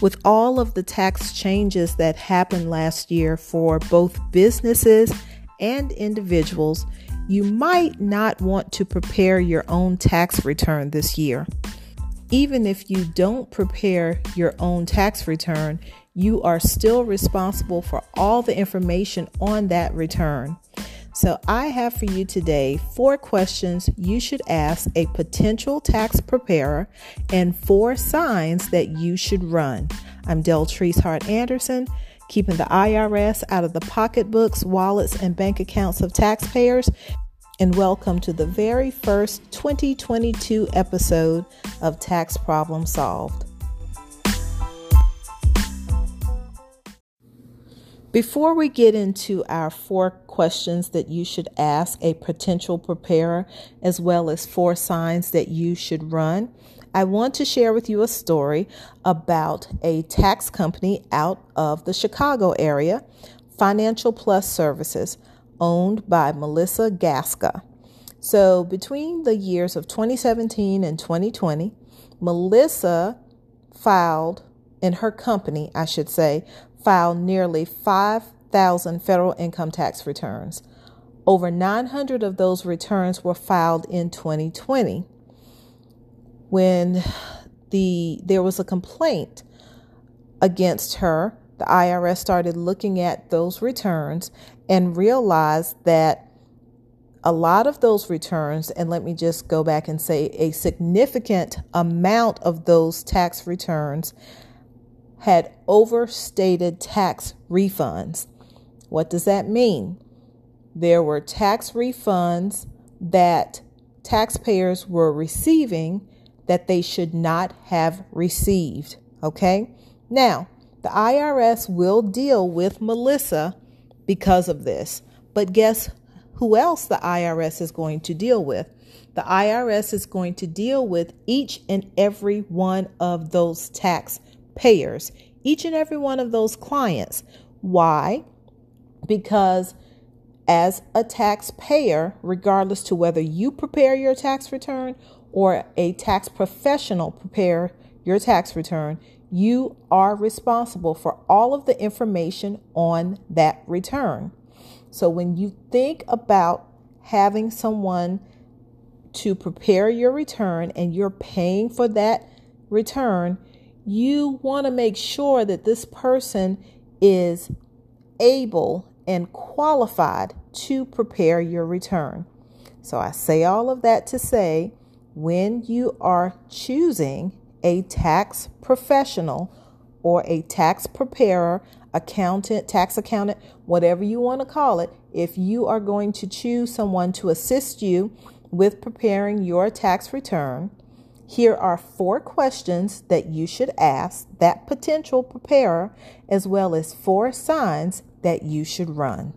With all of the tax changes that happened last year for both businesses and individuals, you might not want to prepare your own tax return this year. Even if you don't prepare your own tax return, you are still responsible for all the information on that return. So, I have for you today four questions you should ask a potential tax preparer and four signs that you should run. I'm Deltrice Hart Anderson, keeping the IRS out of the pocketbooks, wallets, and bank accounts of taxpayers. And welcome to the very first 2022 episode of Tax Problem Solved. Before we get into our four questions that you should ask a potential preparer, as well as four signs that you should run, I want to share with you a story about a tax company out of the Chicago area, Financial Plus Services, owned by Melissa Gasca. So, between the years of 2017 and 2020, Melissa filed, in her company, I should say, filed nearly 5,000 federal income tax returns. Over 900 of those returns were filed in 2020. When the there was a complaint against her, the IRS started looking at those returns and realized that a lot of those returns, and let me just go back and say a significant amount of those tax returns had overstated tax refunds. What does that mean? There were tax refunds that taxpayers were receiving that they should not have received. Okay? Now, the IRS will deal with Melissa because of this. But guess who else the IRS is going to deal with? The IRS is going to deal with each and every one of those tax payers, each and every one of those clients. Why? Because as a taxpayer, regardless to whether you prepare your tax return or a tax professional prepare your tax return, you are responsible for all of the information on that return. So when you think about having someone to prepare your return and you're paying for that return, you want to make sure that this person is able and qualified to prepare your return. So I say all of that to say when you are choosing a tax professional or a tax preparer, accountant, tax accountant, whatever you want to call it, if you are going to choose someone to assist you with preparing your tax return, here are four questions that you should ask that potential preparer, as well as four signs that you should run.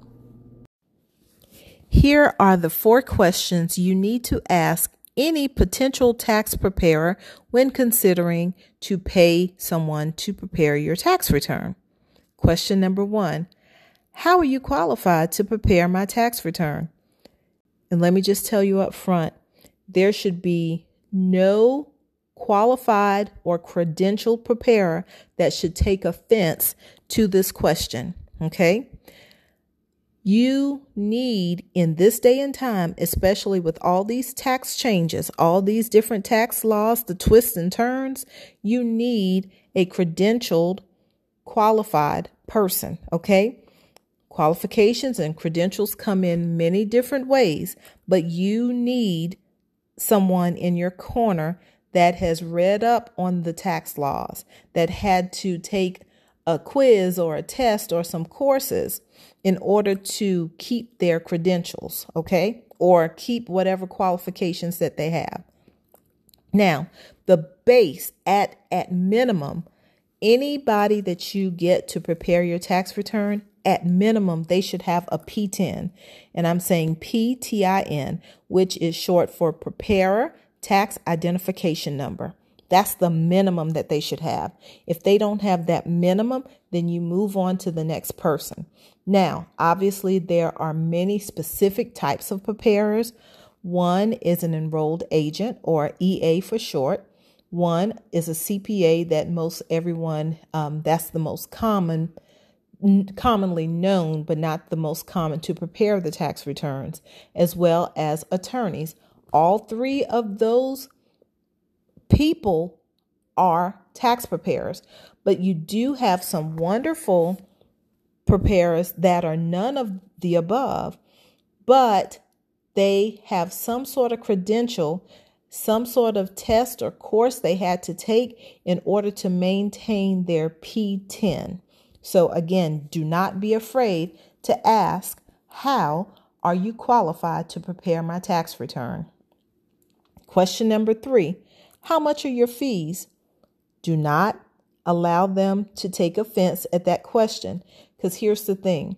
Here are the four questions you need to ask any potential tax preparer when considering to pay someone to prepare your tax return. Question number one How are you qualified to prepare my tax return? And let me just tell you up front there should be no qualified or credentialed preparer that should take offense to this question. Okay. You need in this day and time, especially with all these tax changes, all these different tax laws, the twists and turns, you need a credentialed, qualified person. Okay. Qualifications and credentials come in many different ways, but you need someone in your corner that has read up on the tax laws, that had to take a quiz or a test or some courses in order to keep their credentials, okay? Or keep whatever qualifications that they have. Now, the base at at minimum, anybody that you get to prepare your tax return, at minimum, they should have a PTIN And I'm saying PTIN, which is short for preparer tax identification number. That's the minimum that they should have. If they don't have that minimum, then you move on to the next person. Now, obviously, there are many specific types of preparers. One is an enrolled agent or EA for short. One is a CPA that most everyone, um, that's the most common, commonly known, but not the most common to prepare the tax returns, as well as attorneys. All three of those people are tax preparers, but you do have some wonderful preparers that are none of the above, but they have some sort of credential some sort of test or course they had to take in order to maintain their PTIN. So, again, do not be afraid to ask, How are you qualified to prepare my tax return? Question number three How much are your fees? Do not allow them to take offense at that question because here's the thing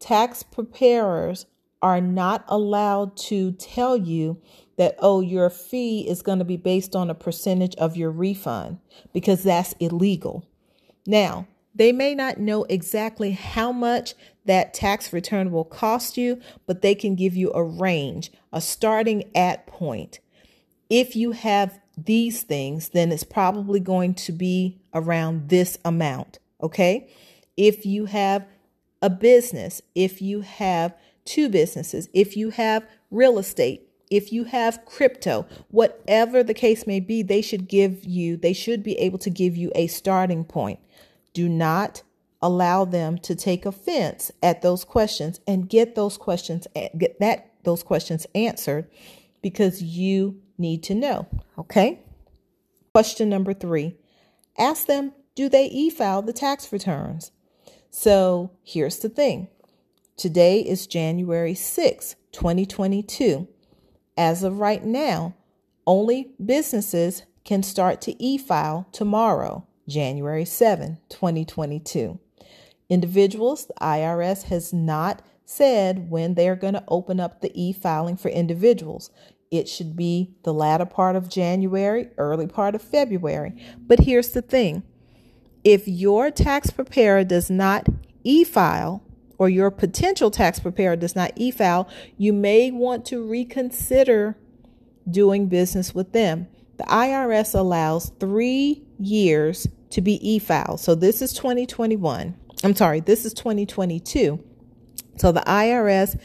tax preparers are not allowed to tell you that, oh, your fee is going to be based on a percentage of your refund because that's illegal. Now, they may not know exactly how much that tax return will cost you, but they can give you a range, a starting at point. If you have these things, then it's probably going to be around this amount. Okay. If you have a business, if you have two businesses, if you have real estate, if you have crypto, whatever the case may be, they should give you, they should be able to give you a starting point. Do not allow them to take offense at those questions and get those questions get that those questions answered because you need to know, okay? Question number 3. Ask them, do they e-file the tax returns? So, here's the thing. Today is January 6, 2022. As of right now, only businesses can start to e file tomorrow, January 7, 2022. Individuals, the IRS has not said when they're going to open up the e filing for individuals. It should be the latter part of January, early part of February. But here's the thing if your tax preparer does not e file, or your potential tax preparer does not e file, you may want to reconsider doing business with them. The IRS allows three years to be e filed. So this is 2021. I'm sorry, this is 2022. So the IRS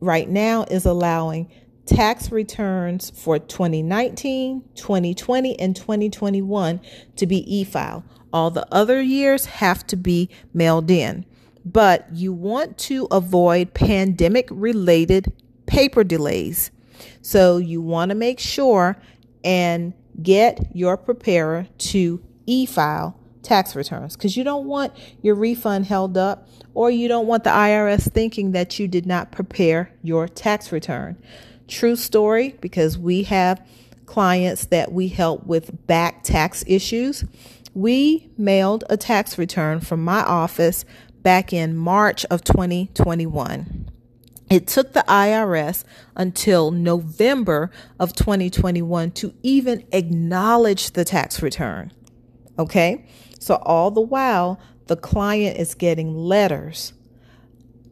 right now is allowing tax returns for 2019, 2020, and 2021 to be e filed. All the other years have to be mailed in but you want to avoid pandemic related paper delays. So you want to make sure and get your preparer to e file tax returns because you don't want your refund held up or you don't want the IRS thinking that you did not prepare your tax return. True story because we have clients that we help with back tax issues. We mailed a tax return from my office back in March of 2021. It took the IRS until November of 2021 to even acknowledge the tax return. Okay? So, all the while, the client is getting letters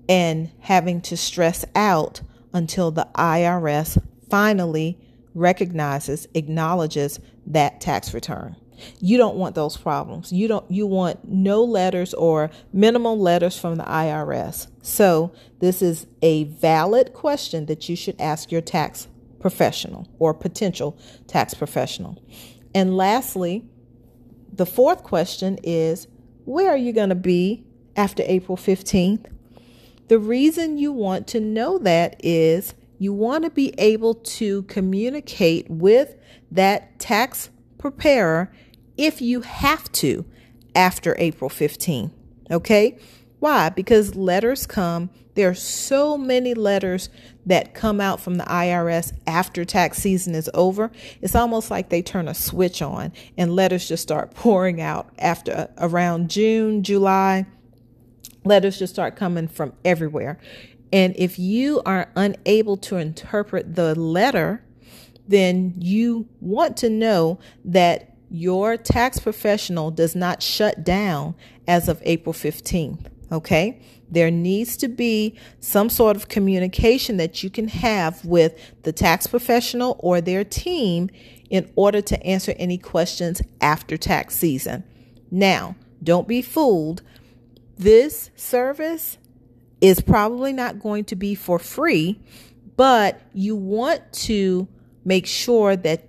and having to stress out until the IRS finally recognizes, acknowledges that tax return. You don't want those problems. You don't you want no letters or minimal letters from the IRS. So, this is a valid question that you should ask your tax professional or potential tax professional. And lastly, the fourth question is where are you going to be after April 15th? The reason you want to know that is you want to be able to communicate with that tax preparer if you have to after April 15th. Okay? Why? Because letters come. There are so many letters that come out from the IRS after tax season is over. It's almost like they turn a switch on and letters just start pouring out after uh, around June, July. Letters just start coming from everywhere. And if you are unable to interpret the letter, then you want to know that your tax professional does not shut down as of April 15th. Okay? There needs to be some sort of communication that you can have with the tax professional or their team in order to answer any questions after tax season. Now, don't be fooled. This service is probably not going to be for free, but you want to make sure that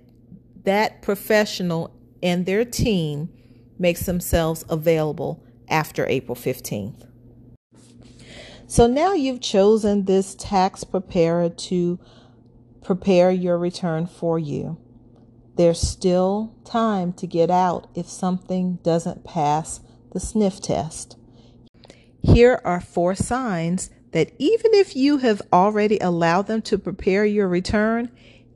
that professional and their team makes themselves available after April 15th. So now you've chosen this tax preparer to prepare your return for you. There's still time to get out if something doesn't pass the sniff test. Here are four signs that even if you have already allowed them to prepare your return,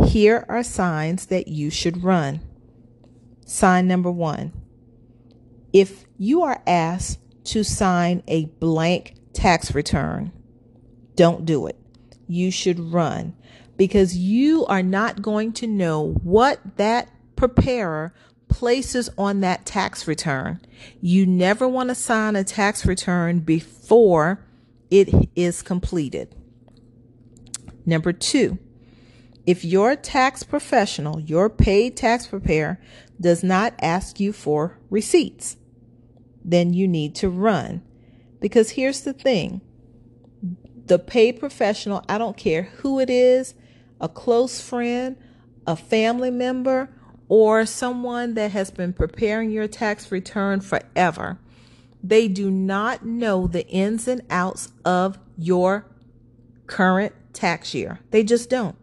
here are signs that you should run. Sign number one if you are asked to sign a blank tax return, don't do it. You should run because you are not going to know what that preparer places on that tax return. You never want to sign a tax return before it is completed. Number two, if your tax professional, your paid tax preparer, does not ask you for receipts, then you need to run. Because here's the thing the paid professional, I don't care who it is, a close friend, a family member, or someone that has been preparing your tax return forever, they do not know the ins and outs of your current tax year. They just don't.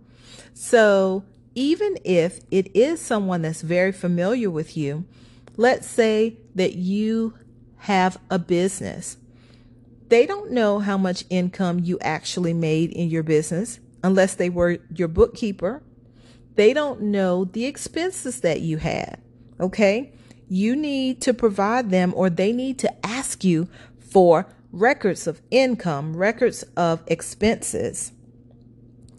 So, even if it is someone that's very familiar with you, let's say that you have a business. They don't know how much income you actually made in your business unless they were your bookkeeper. They don't know the expenses that you had. Okay. You need to provide them or they need to ask you for records of income, records of expenses.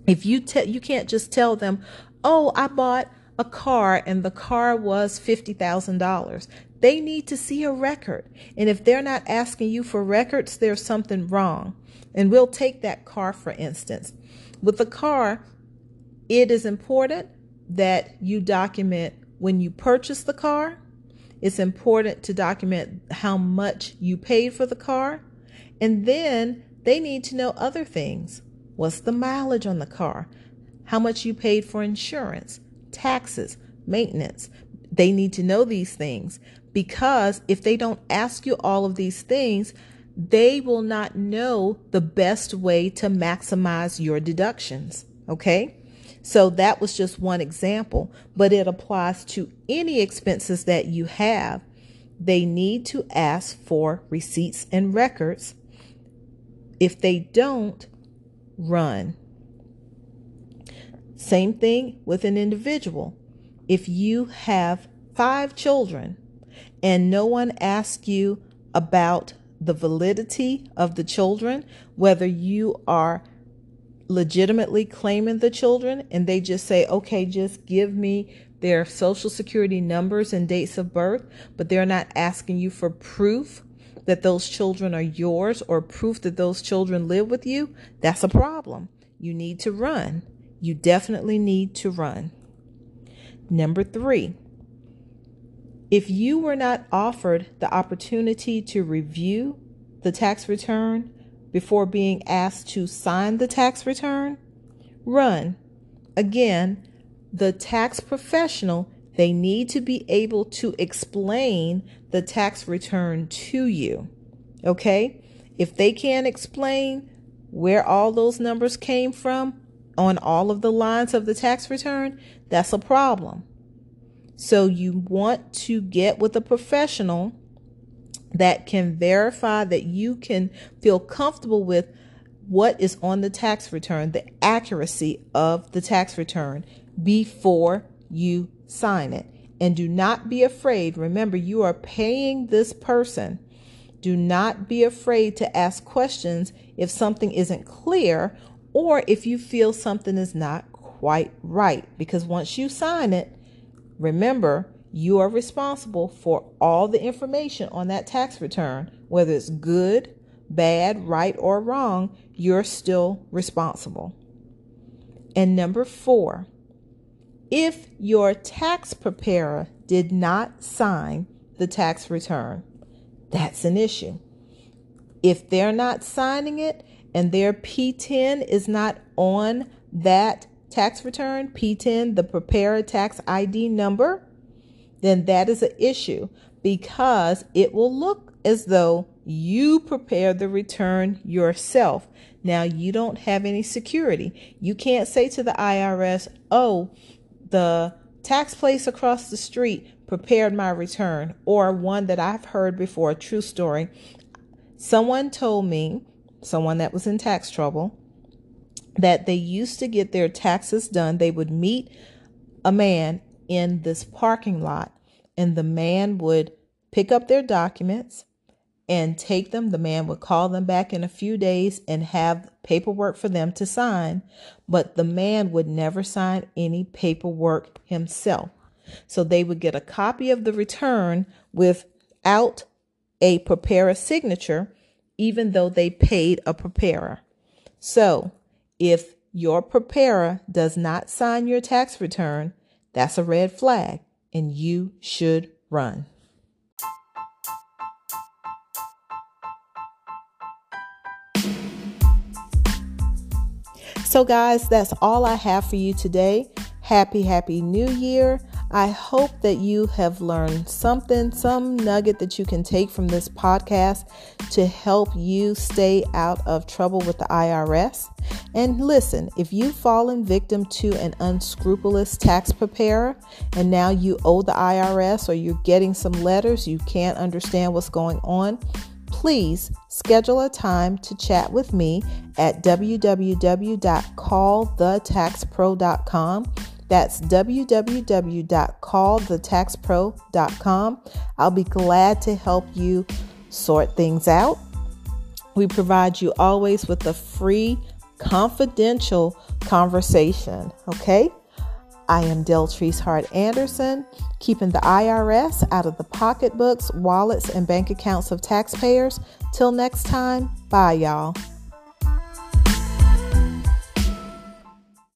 If you tell you can't just tell them, "Oh, I bought a car and the car was $50,000." They need to see a record. And if they're not asking you for records, there's something wrong. And we'll take that car for instance. With the car, it is important that you document when you purchase the car. It's important to document how much you paid for the car. And then they need to know other things. What's the mileage on the car? How much you paid for insurance, taxes, maintenance. They need to know these things because if they don't ask you all of these things, they will not know the best way to maximize your deductions. Okay? So that was just one example, but it applies to any expenses that you have. They need to ask for receipts and records. If they don't, run. Same thing with an individual. If you have five children, and no one asks you about the validity of the children, whether you are legitimately claiming the children and they just say, okay, just give me their social security numbers and dates of birth, but they're not asking you for proof that those children are yours or proof that those children live with you, that's a problem. You need to run. You definitely need to run. Number three, if you were not offered the opportunity to review the tax return before being asked to sign the tax return, run. Again, the tax professional, they need to be able to explain the tax return to you. Okay? If they can't explain where all those numbers came from on all of the lines of the tax return, that's a problem. So you want to get with a professional that can verify that you can feel comfortable with what is on the tax return, the accuracy of the tax return before you sign it. And do not be afraid. Remember, you are paying this person. Do not be afraid to ask questions if something isn't clear or if you feel something is not quite right. Because once you sign it, Remember, you are responsible for all the information on that tax return, whether it's good, bad, right, or wrong, you're still responsible. And number four, if your tax preparer did not sign the tax return, that's an issue. If they're not signing it and their PTIN is not on that tax return, PTIN, the preparer tax ID number, then that is an issue because it will look as though you prepared the return yourself. Now, you don't have any security. You can't say to the IRS, oh, the tax place across the street prepared my return, or one that I've heard before, a true story. Someone told me, someone that was in tax trouble, that they used to get their taxes done. They would meet a man in this parking lot, and the man would pick up their documents and take them. The man would call them back in a few days and have paperwork for them to sign, but the man would never sign any paperwork himself. So they would get a copy of the return without a preparer signature, even though they paid a preparer. So if your preparer does not sign your tax return, that's a red flag and you should run. So, guys, that's all I have for you today. Happy, happy new year. I hope that you have learned something, some nugget that you can take from this podcast to help you stay out of trouble with the IRS. And listen, if you've fallen victim to an unscrupulous tax preparer and now you owe the IRS or you're getting some letters, you can't understand what's going on, please schedule a time to chat with me at www.callthetaxpro.com that's www.callthetaxpro.com. I'll be glad to help you sort things out. We provide you always with a free, confidential conversation. Okay? I am Deltrice Hart Anderson, keeping the IRS out of the pocketbooks, wallets, and bank accounts of taxpayers. Till next time, bye, y'all.